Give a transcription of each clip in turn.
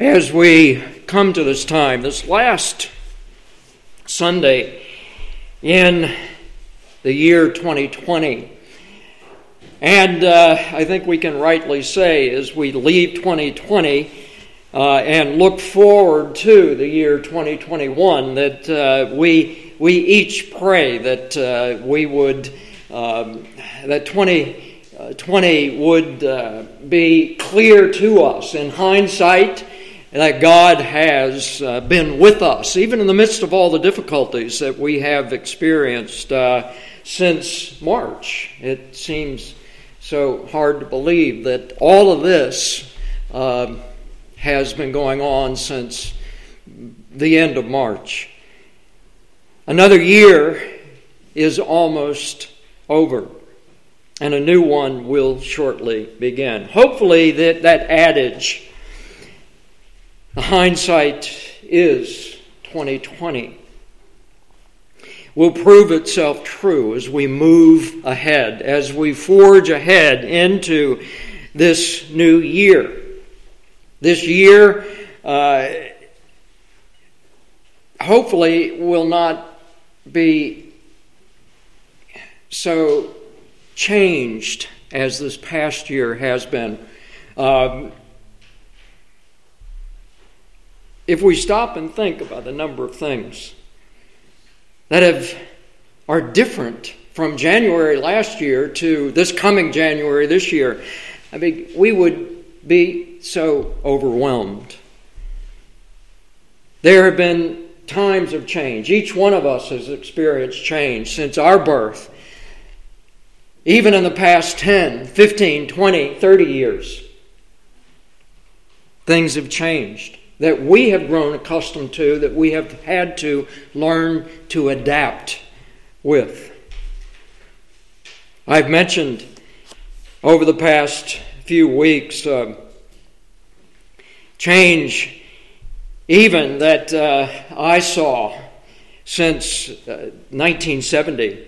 As we come to this time, this last Sunday in the year 2020, and uh, I think we can rightly say as we leave 2020 uh, and look forward to the year 2021 that uh, we, we each pray that uh, we would, um, that 2020 would uh, be clear to us in hindsight that God has uh, been with us, even in the midst of all the difficulties that we have experienced uh, since March. It seems so hard to believe that all of this uh, has been going on since the end of March. Another year is almost over, and a new one will shortly begin. Hopefully, that, that adage the hindsight is 2020 will prove itself true as we move ahead, as we forge ahead into this new year. This year, uh, hopefully, will not be so changed as this past year has been. Um, if we stop and think about the number of things that have are different from January last year to this coming January this year, I mean, we would be so overwhelmed. There have been times of change. Each one of us has experienced change since our birth. Even in the past 10, 15, 20, 30 years, things have changed that we have grown accustomed to, that we have had to learn to adapt with. I've mentioned over the past few weeks uh, change, even that uh, I saw since uh, 1970.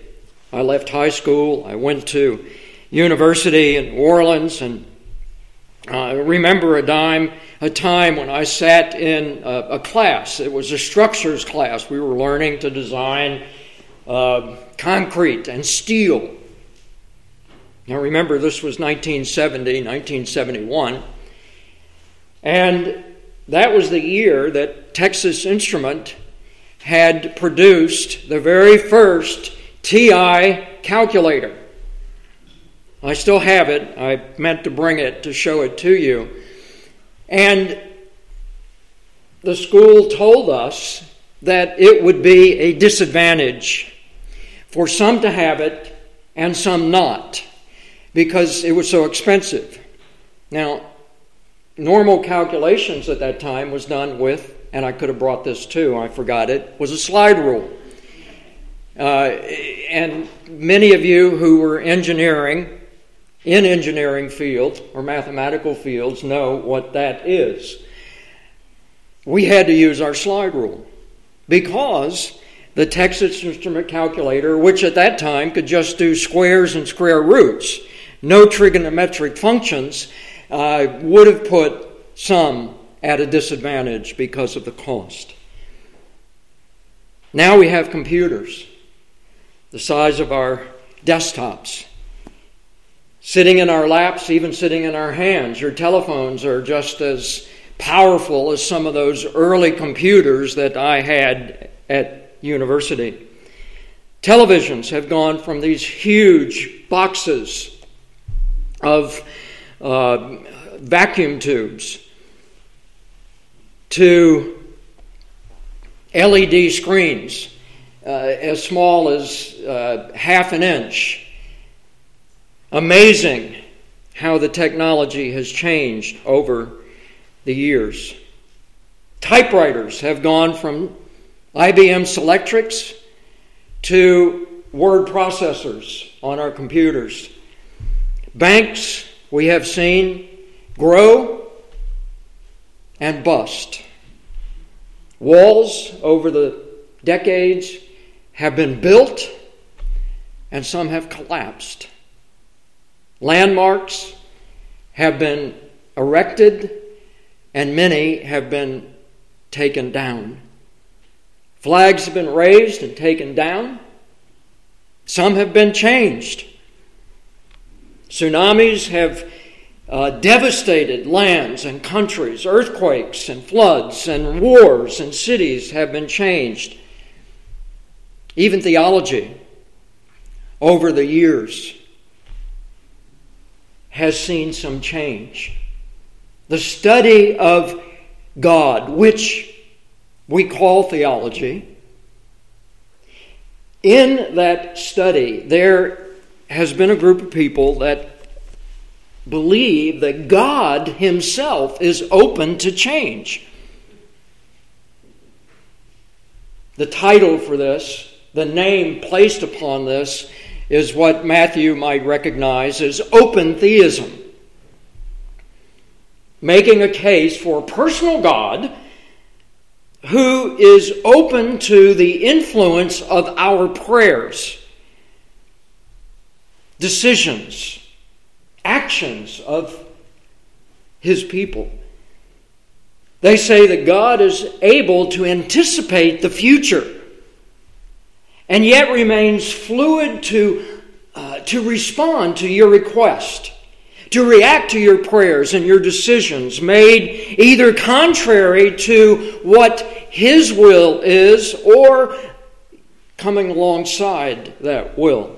I left high school, I went to university in New Orleans, and I remember a dime a time when I sat in a, a, class. It was a structures class. We were learning to design uh, concrete and steel. Now remember, this was 1970, 1971. And that was the year that Texas Instrument had produced the very first TI calculator. I still have it. I meant to bring it to show it to you. And the school told us that it would be a disadvantage for some to have it and some not because it was so expensive. Now, normal calculations at that time was done with, and I could have brought this too, I forgot it, was a slide rule. Uh, and many of you who were engineering in engineering fields or mathematical fields know what that is. We had to use our slide rule because the Texas Instrument Calculator, which at that time could just do squares and square roots, no trigonometric functions, uh, would have put some at a disadvantage because of the cost. Now we have computers the size of our desktops sitting in our laps, even sitting in our hands. Your telephones are just as powerful as some of those early computers that I had at university. Televisions have gone from these huge boxes of uh, vacuum tubes to LED screens uh, as small as uh, half an inch Amazing how the technology has changed over the years. Typewriters have gone from IBM Selectrics to word processors on our computers. Banks, we have seen grow and bust. Walls over the decades have been built and some have collapsed. Landmarks have been erected and many have been taken down. Flags have been raised and taken down. Some have been changed. Tsunamis have uh, devastated lands and countries. Earthquakes and floods and wars and cities have been changed. Even theology over the years has seen some change. The study of God, which we call theology, in that study, there has been a group of people that believe that God Himself is open to change. The title for this, the name placed upon this, is what Matthew might recognize as open theism. Making a case for a personal God who is open to the influence of our prayers, decisions, actions of his people. They say that God is able to anticipate the future and yet remains fluid to, uh, to respond to your request, to react to your prayers and your decisions made either contrary to what His will is or coming alongside that will.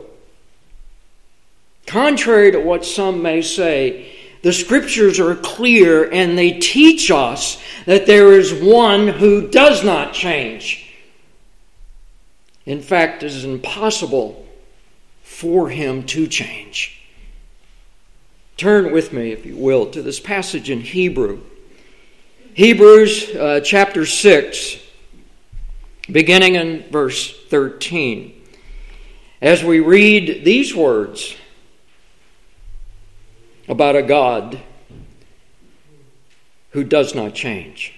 Contrary to what some may say, the scriptures are clear and they teach us that there is one who does not change. In fact, it is impossible for him to change. Turn with me, if you will, to this passage in Hebrew. Hebrews uh, chapter 6, beginning in verse 13. As we read these words, about a God who does not change.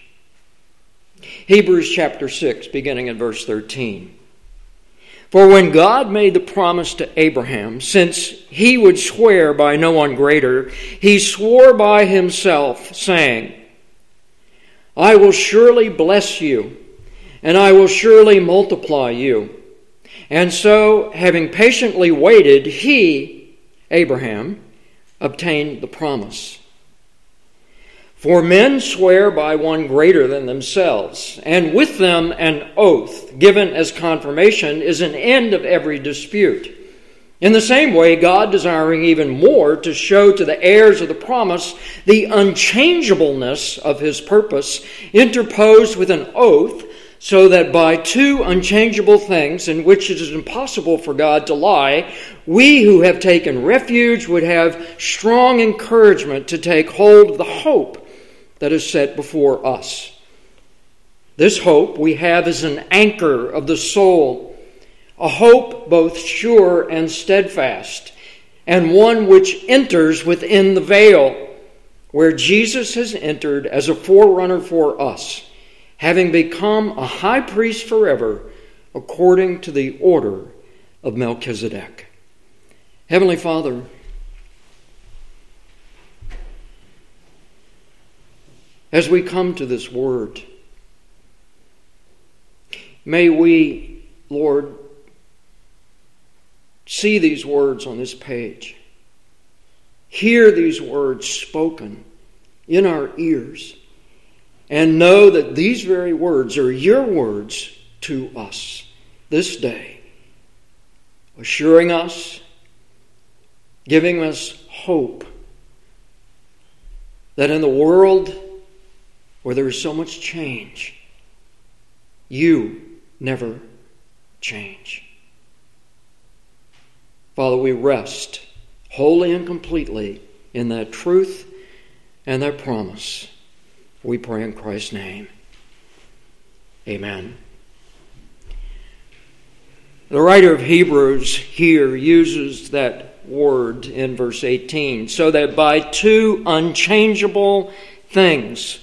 Hebrews chapter 6, beginning in verse 13. For when God made the promise to Abraham, since he would swear by no one greater, he swore by himself, saying, I will surely bless you, and I will surely multiply you. And so, having patiently waited, he, Abraham, obtained the promise. For men swear by one greater than themselves, and with them an oath given as confirmation is an end of every dispute. In the same way, God, desiring even more to show to the heirs of the promise the unchangeableness of his purpose, interposed with an oath so that by two unchangeable things in which it is impossible for God to lie, we who have taken refuge would have strong encouragement to take hold of the hope that is set before us. This hope we have is an anchor of the soul, a hope both sure and steadfast, and one which enters within the veil, where Jesus has entered as a forerunner for us having become a high priest forever according to the order of Melchizedek. Heavenly Father, as we come to this word, may we, Lord, see these words on this page, hear these words spoken in our ears and know that these very words are your words to us this day, assuring us, giving us hope that in the world where there is so much change, you never change. Father, we rest wholly and completely in that truth and that promise. We pray in Christ's name. Amen. The writer of Hebrews here uses that word in verse 18 so that by two unchangeable things,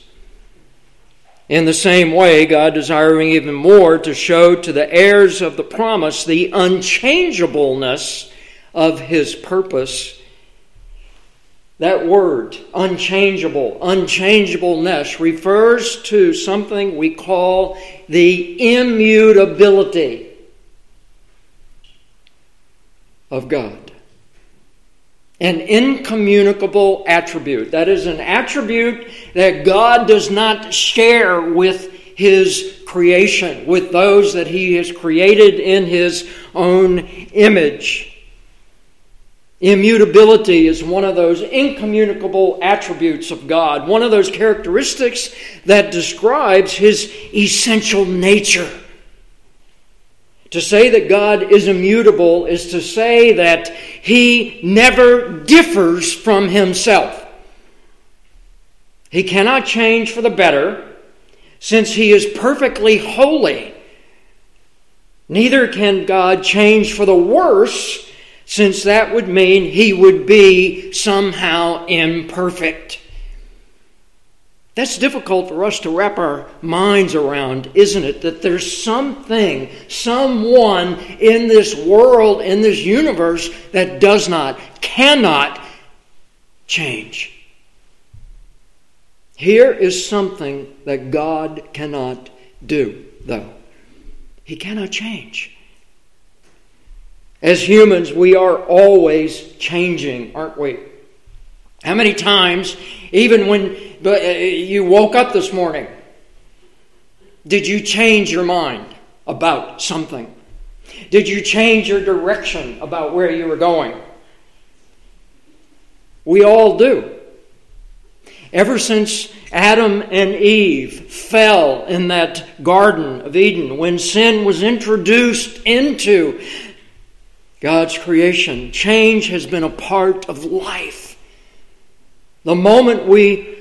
in the same way, God desiring even more to show to the heirs of the promise the unchangeableness of his purpose, That word, unchangeable, unchangeableness, refers to something we call the immutability of God. An incommunicable attribute. That is an attribute that God does not share with His creation, with those that He has created in His own image. Immutability is one of those incommunicable attributes of God, one of those characteristics that describes his essential nature. To say that God is immutable is to say that he never differs from himself. He cannot change for the better since he is perfectly holy. Neither can God change for the worse since that would mean he would be somehow imperfect. That's difficult for us to wrap our minds around, isn't it? That there's something, someone in this world, in this universe, that does not, cannot change. Here is something that God cannot do, though. He cannot change. As humans, we are always changing, aren't we? How many times, even when Uh, you woke up this morning, did you change your mind about something? Did you change your direction about where you were going? We all do. Ever since Adam and Eve fell in that Garden of Eden, when sin was introduced into God's creation. Change has been a part of life. The moment we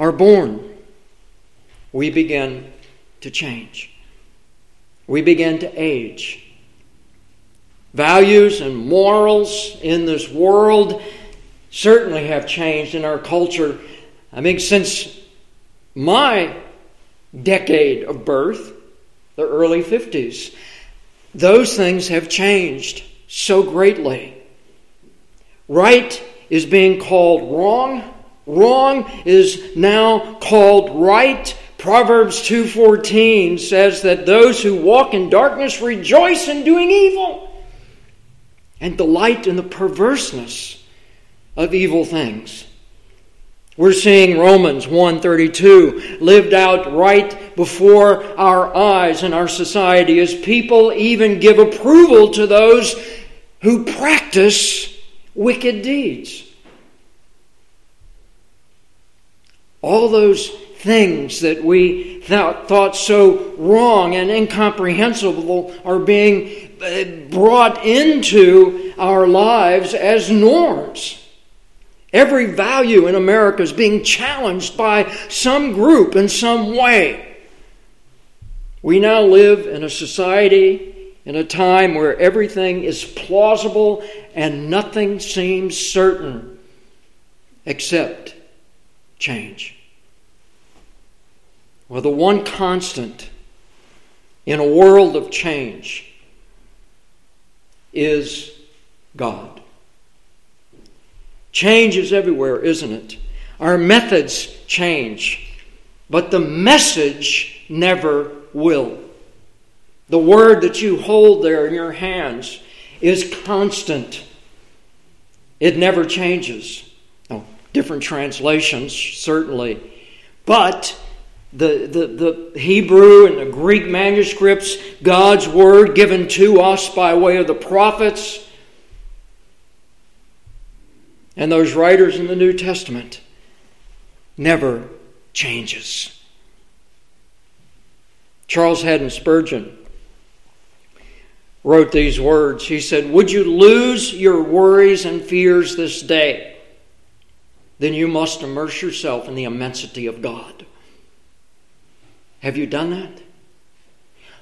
are born, we begin to change. We begin to age. Values and morals in this world certainly have changed in our culture. I mean, since my decade of birth, the early 50s. Those things have changed so greatly. Right is being called wrong. Wrong is now called right. Proverbs 2:14 says that those who walk in darkness rejoice in doing evil and delight in the perverseness of evil things. We're seeing Romans 132 lived out right before our eyes in our society as people even give approval to those who practice wicked deeds. All those things that we thought, thought so wrong and incomprehensible are being uh, brought into our lives as norms. Every value in America is being challenged by some group in some way. We now live in a society, in a time where everything is plausible and nothing seems certain except change. Well, the one constant in a world of change is God. Change is everywhere, isn't it? Our methods change, but the message never will. The word that you hold there in your hands is constant, it never changes. Different translations, certainly. But the, the, the Hebrew and the Greek manuscripts, God's word given to us by way of the prophets, and those writers in the New Testament never changes. Charles Haddon Spurgeon wrote these words. He said, Would you lose your worries and fears this day? Then you must immerse yourself in the immensity of God. Have you done that?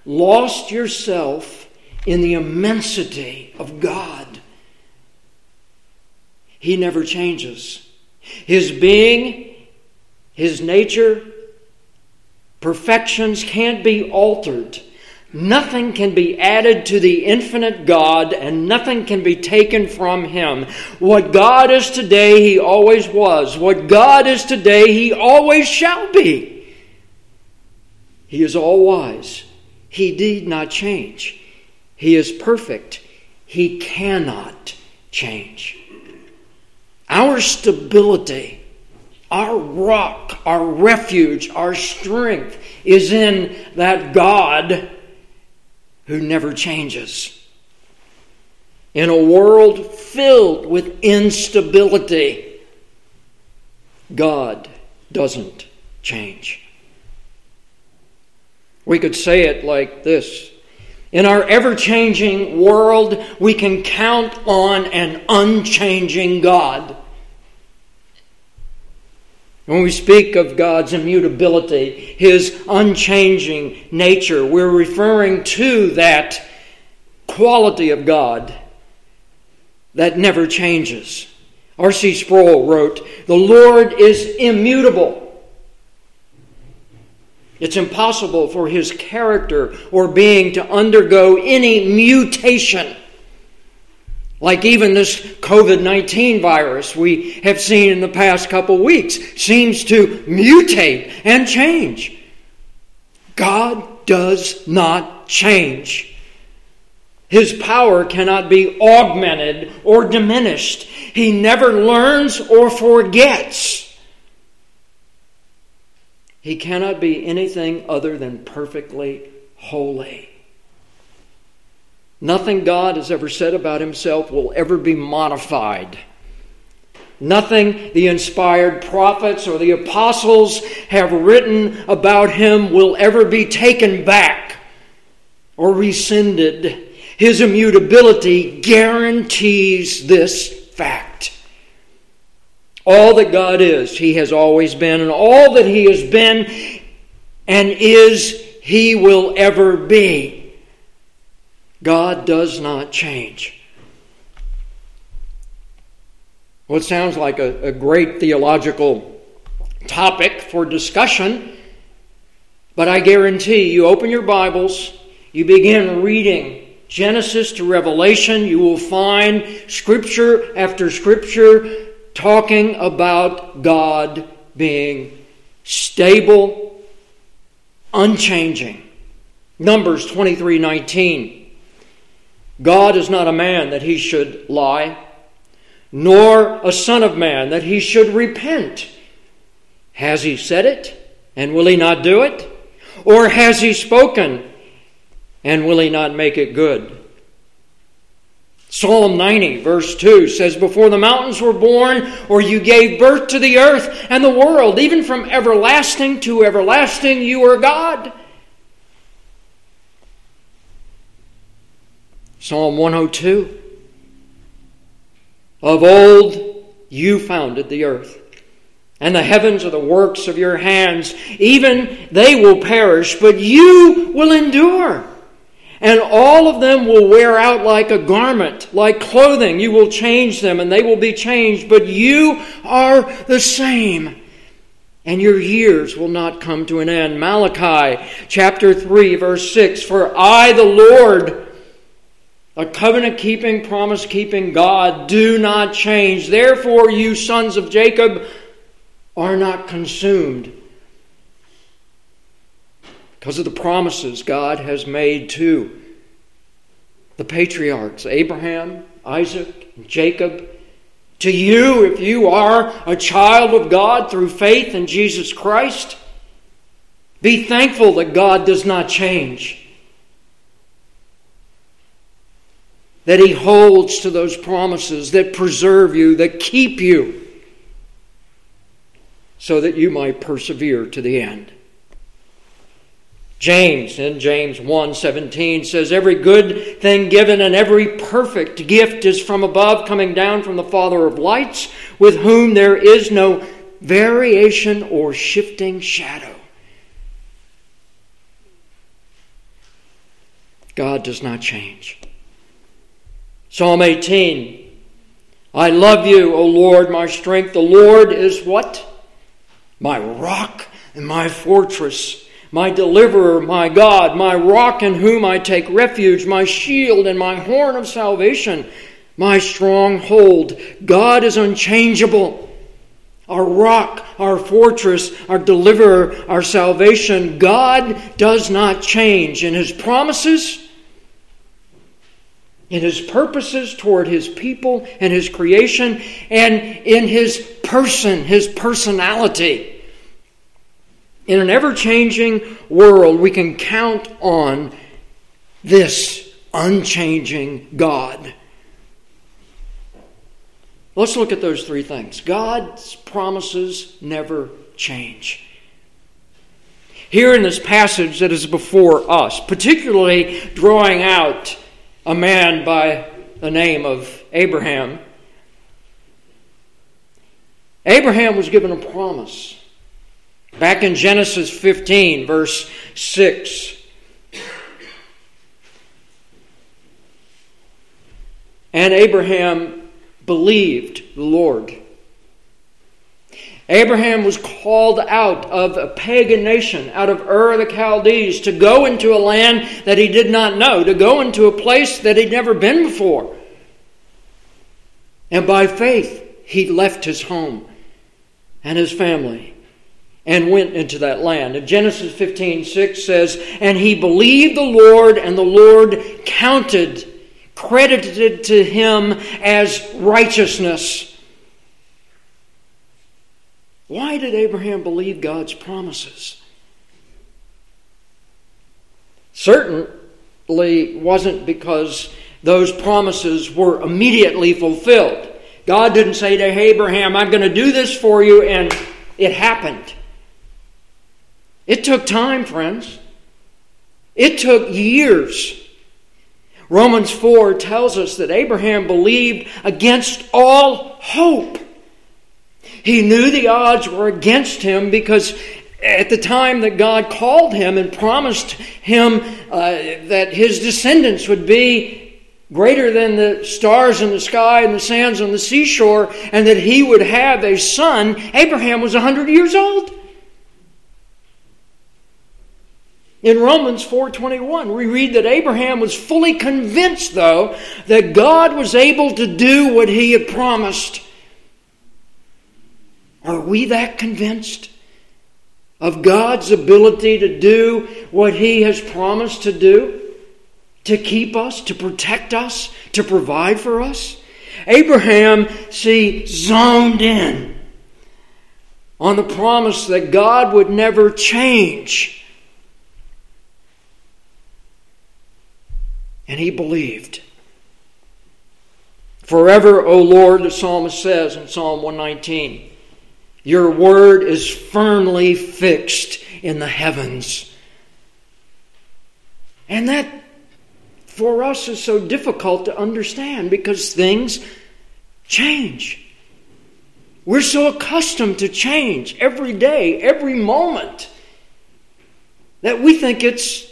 Lost yourself in the immensity of God. He never changes. His being, His nature, perfections can't be altered. Nothing can be added to the infinite God, and nothing can be taken from Him. What God is today, He always was. What God is today, He always shall be. He is all wise. He need not change. He is perfect. He cannot change. Our stability, our rock, our refuge, our strength is in that God who never changes. In a world filled with instability, God doesn't change. We could say it like this In our ever changing world, we can count on an unchanging God. When we speak of God's immutability, His unchanging nature, we're referring to that quality of God that never changes. R.C. Sproul wrote, The Lord is immutable. It's impossible for His character or being to undergo any mutation. Like even this COVID 19 virus we have seen in the past couple weeks seems to mutate and change. God does not change. His power cannot be augmented or diminished. He never learns or forgets. He cannot be anything other than perfectly holy. Nothing God has ever said about himself will ever be modified. Nothing the inspired prophets or the apostles have written about him will ever be taken back or rescinded. His immutability guarantees this fact. All that God is, He has always been, and all that He has been and is, He will ever be. God does not change. Well, it sounds like a, a great theological topic for discussion, but I guarantee you open your Bibles, you begin reading Genesis to Revelation, you will find scripture after scripture talking about God being stable, unchanging. Numbers 23 19. God is not a man that he should lie, nor a son of man that he should repent. Has he said it, and will he not do it? Or has he spoken, and will he not make it good? Psalm 90, verse 2 says, Before the mountains were born, or you gave birth to the earth and the world, even from everlasting to everlasting, you are God. Psalm 102 Of old you founded the earth, and the heavens are the works of your hands. Even they will perish, but you will endure. And all of them will wear out like a garment, like clothing. You will change them, and they will be changed, but you are the same and your years will not come to an end. Malachi chapter 3, verse 6 For I, the Lord, a covenant keeping, promise keeping God, do not change. Therefore, you sons of Jacob are not consumed. Because of the promises God has made to the patriarchs, Abraham, Isaac, and Jacob. To you, if you are a child of God through faith in Jesus Christ, be thankful that God does not change. That He holds to those promises that preserve you, that keep you, so that you might persevere to the end. James in James 1:17 says every good thing given and every perfect gift is from above coming down from the Father of lights with whom there is no variation or shifting shadow. God does not change. Psalm 18 I love you, O Lord, my strength. The Lord is what? My rock and my fortress, my deliverer, my God, my rock in whom I take refuge, my shield and my horn of salvation, my stronghold. God is unchangeable. Our rock, our fortress, our deliverer, our salvation. God does not change in his promises, in his purposes toward his people and his creation, and in his person, his personality. In an ever changing world, we can count on this unchanging God. Let's look at those three things. God's promises never change. Here in this passage that is before us, particularly drawing out a man by the name of Abraham, Abraham was given a promise. Back in Genesis 15, verse 6. And Abraham believed the Lord. Abraham was called out of a pagan nation, out of Ur the Chaldees, to go into a land that he did not know, to go into a place that he'd never been before. And by faith, he left his home and his family and went into that land. And Genesis 15 6 says, And he believed the Lord, and the Lord counted, credited to him as righteousness. Why did Abraham believe God's promises? Certainly wasn't because those promises were immediately fulfilled. God didn't say to Abraham, I'm going to do this for you, and it happened. It took time, friends. It took years. Romans 4 tells us that Abraham believed against all hope. He knew the odds were against him because at the time that God called him and promised him uh, that his descendants would be greater than the stars in the sky and the sands on the seashore, and that he would have a son, Abraham was 100 years old. In Romans 4:21, we read that Abraham was fully convinced though that God was able to do what he had promised. Are we that convinced of God's ability to do what he has promised to do? To keep us, to protect us, to provide for us? Abraham, see, zoned in on the promise that God would never change and he believed. Forever, O Lord, the psalmist says in Psalm 119, your word is firmly fixed in the heavens. And that for us is so difficult to understand because things change. We're so accustomed to change every day, every moment, that we think it's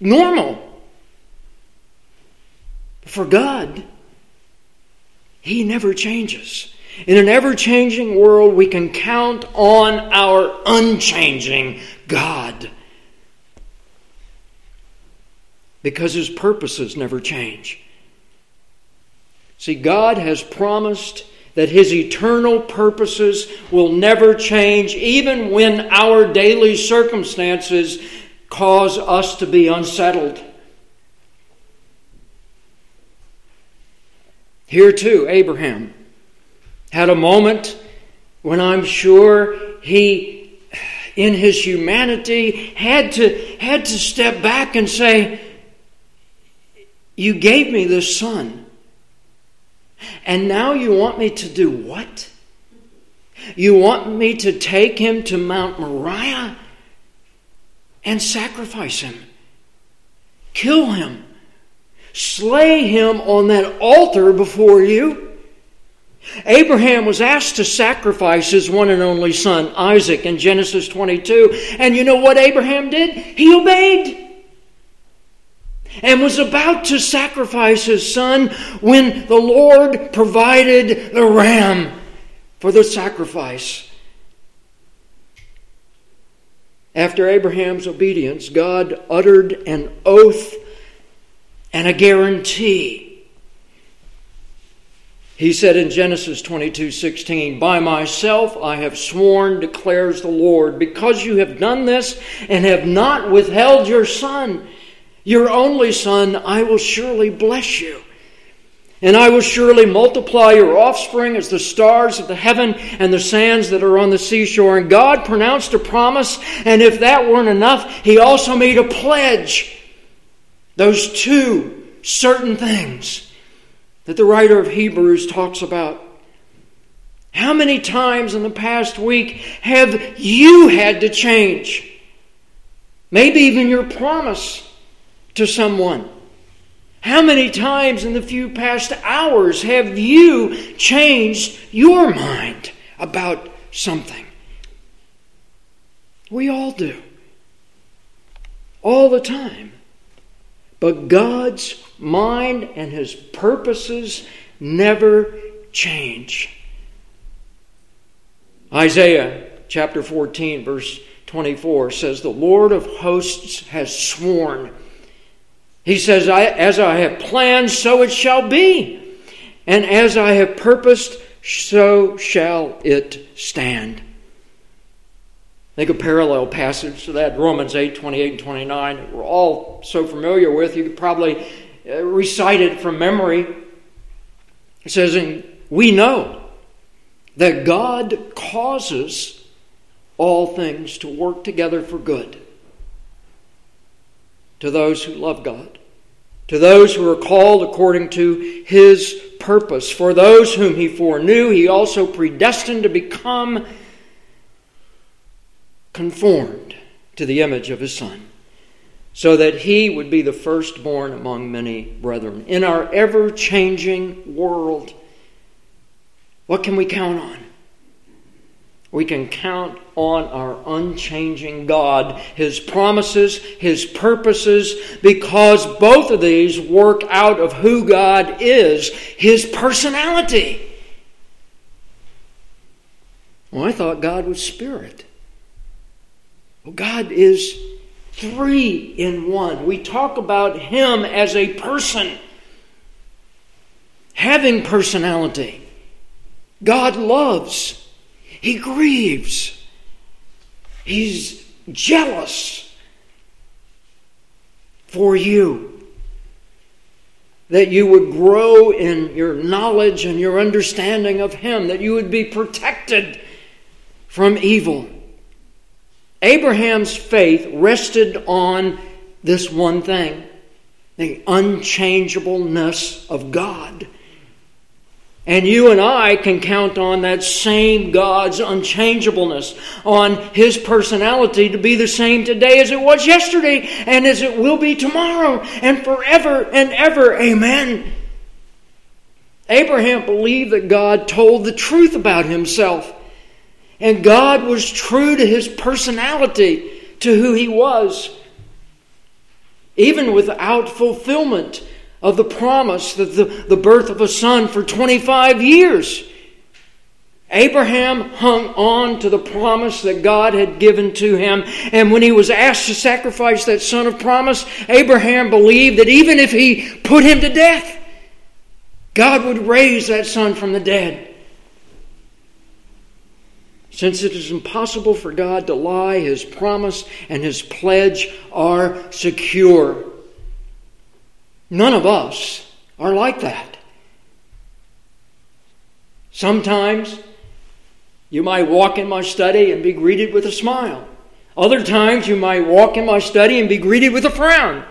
normal. For God, He never changes. In an ever changing world, we can count on our unchanging God because His purposes never change. See, God has promised that His eternal purposes will never change, even when our daily circumstances cause us to be unsettled. Here too, Abraham had a moment when I'm sure he, in his humanity, had to, had to step back and say, You gave me this son. And now you want me to do what? You want me to take him to Mount Moriah and sacrifice him, kill him slay him on that altar before you. Abraham was asked to sacrifice his one and only son, Isaac, in Genesis 22. And you know what Abraham did? He obeyed and was about to sacrifice his son when the Lord provided the ram for the sacrifice. after Abraham's obedience, God uttered an oath and a guarantee. He said in Genesis 22 16, By myself I have sworn, declares the Lord, because you have done this and have not withheld your son, your only son, I will surely bless you. And I will surely multiply your offspring as the stars of the heaven and the sands that are on the seashore. And God pronounced a promise, and if that weren't enough, He also made a pledge. Those two certain things that the writer of Hebrews talks about. How many times in the past week have you had to change? Maybe even your promise to someone. How many times in the few past hours have you changed your mind about something? We all do. All the time. But God's mind and His purposes never change. Isaiah chapter 14, verse 24 says, The Lord of hosts has sworn he says, As I have planned, so it shall be. And as I have purposed, so shall it stand. Think a parallel passage to that, Romans 8, 28 and 29, we're all so familiar with. You could probably uh, recite it from memory. It says, And we know that God causes all things to work together for good to those who love God, to those who are called according to his purpose. For those whom he foreknew, he also predestined to become conformed to the image of his Son, so that he would be the firstborn among many brethren. In our ever changing world, what can we count on? we can count on our unchanging God, His promises, His purposes, because both of these work out of who God is, His personality. Well, I thought God was spirit. God is three in one. We talk about Him as a person, having personality. God loves. He grieves. He's jealous for you. That you would grow in your knowledge and your understanding of Him, that you would be protected from evil. Abraham's faith rested on this one thing the unchangeableness of God. And you and I can count on that same God's unchangeableness, on His personality to be the same today as it was yesterday, and as it will be tomorrow, and forever and ever. Amen. Abraham believed that God told the truth about himself, and God was true to His personality, to who He was, even without fulfillment of the promise, that the, the birth of a son for 25 years. Abraham hung on to the promise that God had given to him. And when he was asked to sacrifice that son of promise, Abraham believed that even if he put him to death, God would raise that son from the dead. Since it is impossible for God to lie, his promise and his pledge are secure. None of us are like that. Sometimes you might walk in my study and be greeted with a smile. Other times you might walk in my study and be greeted with a frown.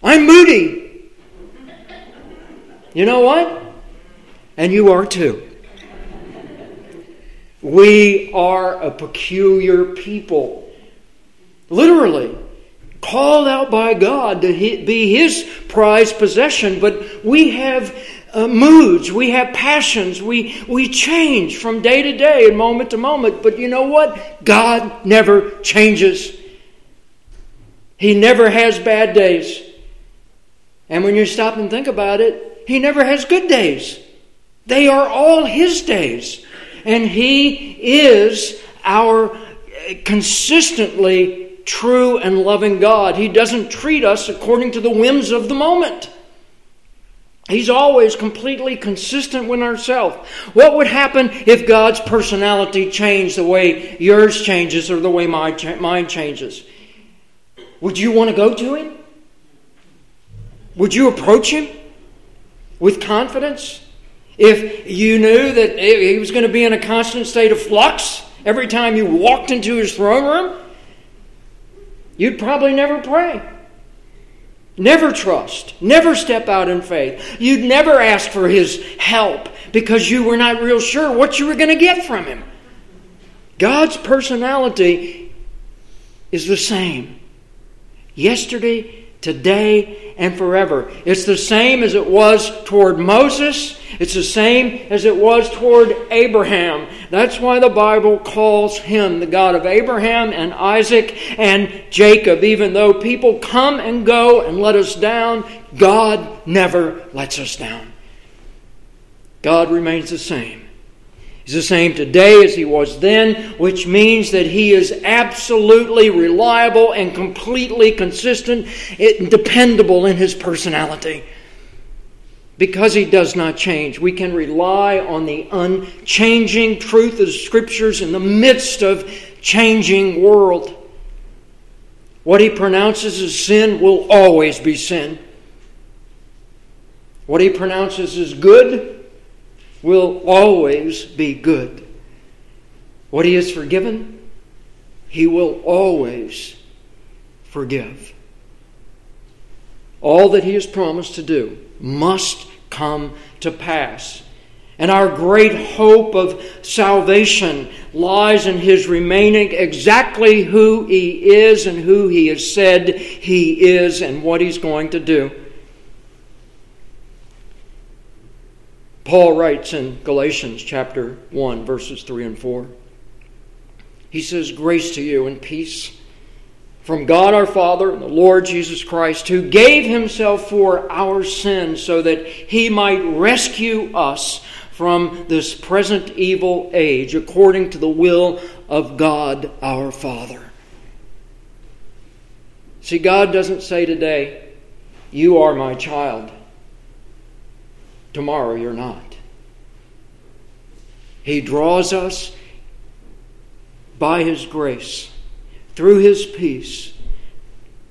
I'm moody. You know what? And you are too. We are a peculiar people. Literally called out by God to be His prized possession, but we have uh, moods, we have passions, we, we change from day to day and moment to moment. But you know what? God never changes. He never has bad days. And when you stop and think about it, He never has good days. They are all His days. And He is our eh, consistently true and loving God. He doesn't treat us according to the whims of the moment. He's always completely consistent with ourselves. What would happen if God's personality changed the way yours changes or the way my, mine changes? Would you want to go to Him? Would you approach Him with confidence? If you knew that He was going to be in a constant state of flux every time you walked into His throne room, you'd probably never pray. Never trust. Never step out in faith. You'd never ask for His help because you were not real sure what you were going to get from Him. God's personality is the same yesterday, today, and forever. It's the same as it was toward Moses it's the same as it was toward Abraham. That's why the Bible calls him the God of Abraham and Isaac and Jacob. Even though people come and go and let us down, God never lets us down. God remains the same. He's the same today as he was then, which means that he is absolutely reliable and completely consistent and dependable in his personality because he does not change. We can rely on the unchanging truth of the scriptures in the midst of changing world. What he pronounces as sin will always be sin. What he pronounces as good will always be good. What he has forgiven, he will always forgive. All that he has promised to do must come to pass. And our great hope of salvation lies in his remaining exactly who he is and who he has said he is and what he's going to do. Paul writes in Galatians chapter 1, verses 3 and 4. He says, Grace to you and peace from God our Father and the Lord Jesus Christ, who gave himself for our sins so that he might rescue us from this present evil age according to the will of God our Father. See, God doesn't say today, You are my child. Tomorrow you're not. He draws us by His grace through his peace,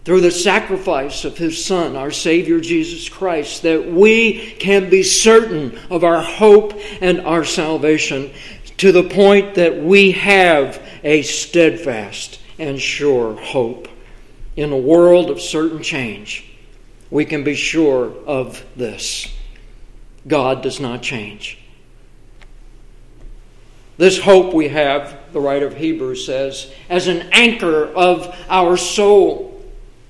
through the sacrifice of his Son, our Savior Jesus Christ, that we can be certain of our hope and our salvation to the point that we have a steadfast and sure hope. In a world of certain change, we can be sure of this God does not change. This hope we have, the writer of Hebrews says, as an anchor of our soul.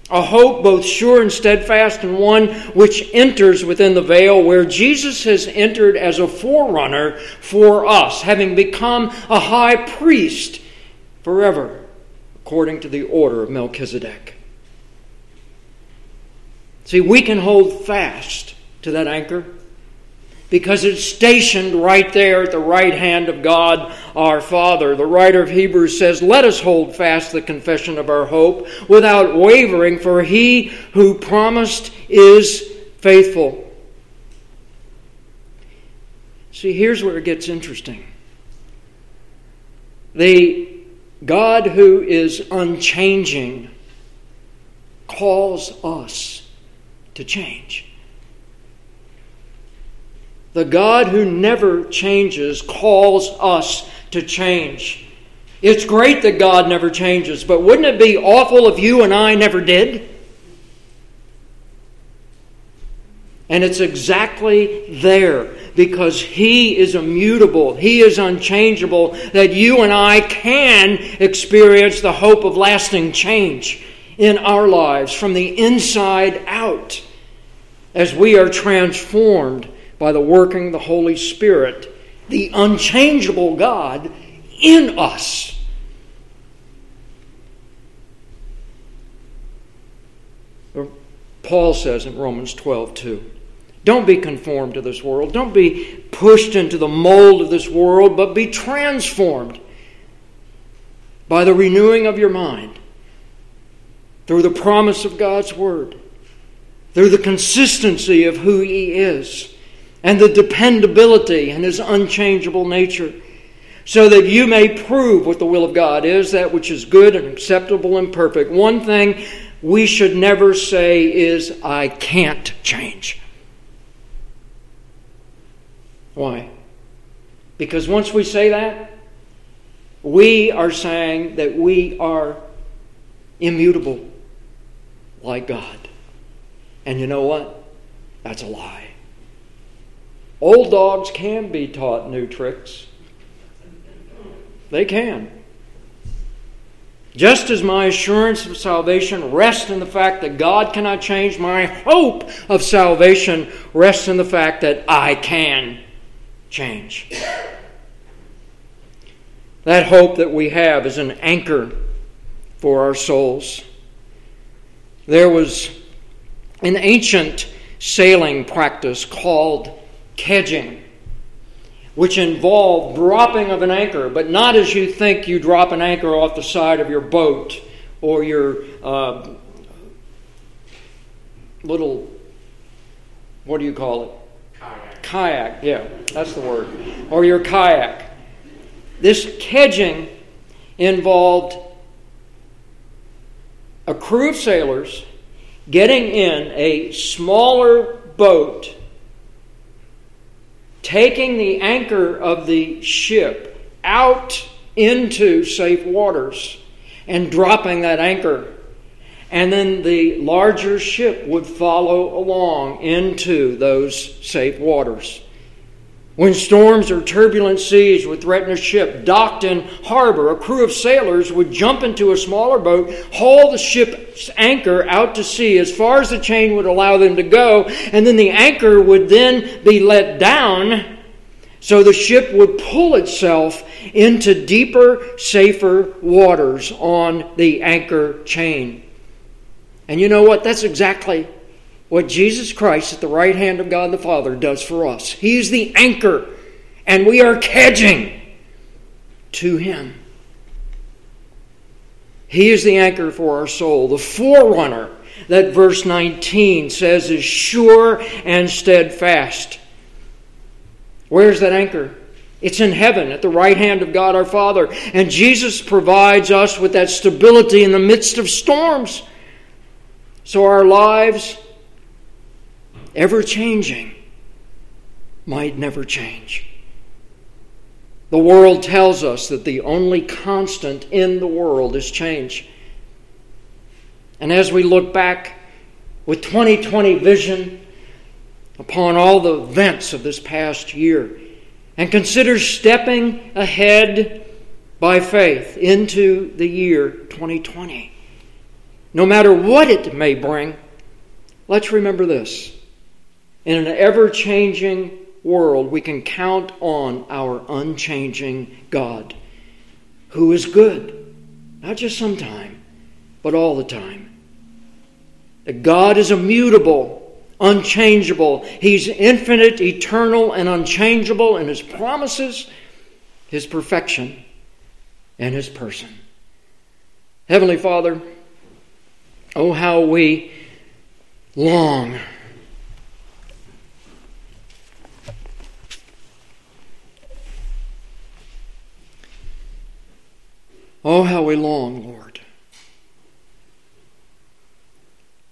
A hope both sure and steadfast, and one which enters within the veil where Jesus has entered as a forerunner for us, having become a high priest forever, according to the order of Melchizedek. See, we can hold fast to that anchor because it's stationed right there at the right hand of God our Father. The writer of Hebrews says, Let us hold fast the confession of our hope without wavering, for he who promised is faithful. See, here's where it gets interesting. The God who is unchanging calls us to change. The God who never changes calls us to change. It's great that God never changes, but wouldn't it be awful if you and I never did? And it's exactly there because He is immutable, He is unchangeable, that you and I can experience the hope of lasting change in our lives from the inside out as we are transformed by the working of the Holy Spirit, the unchangeable God in us. Paul says in Romans 12, 2. Don't be conformed to this world. Don't be pushed into the mold of this world, but be transformed by the renewing of your mind, through the promise of God's Word, through the consistency of who He is, and the dependability and His unchangeable nature, so that you may prove what the will of God is, that which is good and acceptable and perfect. One thing we should never say is, I can't change. Why? Because once we say that, we are saying that we are immutable like God. And you know what? That's a lie. Old dogs can be taught new tricks. They can. Just as my assurance of salvation rests in the fact that God cannot change, my hope of salvation rests in the fact that I can change. That hope that we have is an anchor for our souls. There was an ancient sailing practice called kedging, which involved dropping of an anchor, but not as you think you drop an anchor off the side of your boat or your uh, little, what do you call it? Kayak. Kayak, yeah, that's the word. Or your kayak. This kedging involved a crew of sailors getting in a smaller boat, taking the anchor of the ship out into safe waters, and dropping that anchor. And then the larger ship would follow along into those safe waters. When storms or turbulent seas would threaten a ship docked in harbor, a crew of sailors would jump into a smaller boat, haul the ship's anchor out to sea as far as the chain would allow them to go, and then the anchor would then be let down so the ship would pull itself into deeper, safer waters on the anchor chain. And you know what? That's exactly what Jesus Christ at the right hand of God the Father does for us. He is the anchor, and we are kedging to Him. He is the anchor for our soul, the forerunner that verse 19 says is sure and steadfast. Where's that anchor? It's in heaven at the right hand of God our Father. And Jesus provides us with that stability in the midst of storms. So our lives ever changing, might never change. The world tells us that the only constant in the world is change. And as we look back with 2020 vision upon all the events of this past year and consider stepping ahead by faith into the year 2020, no matter what it may bring, let's remember this in an ever changing world, we can count on our unchanging God, who is good, not just sometime, but all the time. That God is immutable, unchangeable. He's infinite, eternal, and unchangeable in His promises, His perfection, and His person. Heavenly Father, oh, how we long Oh, how we long, Lord,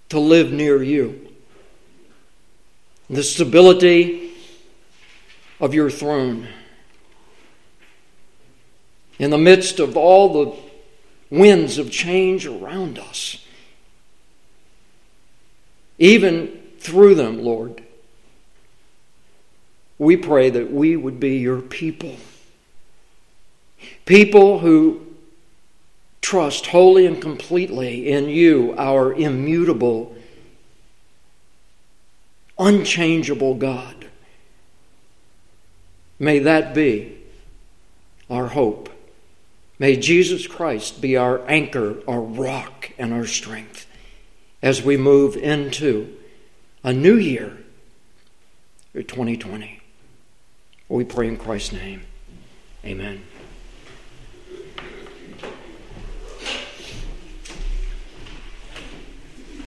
to live near you. The stability of your throne. In the midst of all the winds of change around us, even through them, Lord, we pray that we would be your people. People who trust wholly and completely in you, our immutable, unchangeable God. May that be our hope. May Jesus Christ be our anchor, our rock, and our strength as we move into a new year, 2020. We pray in Christ's name. Amen.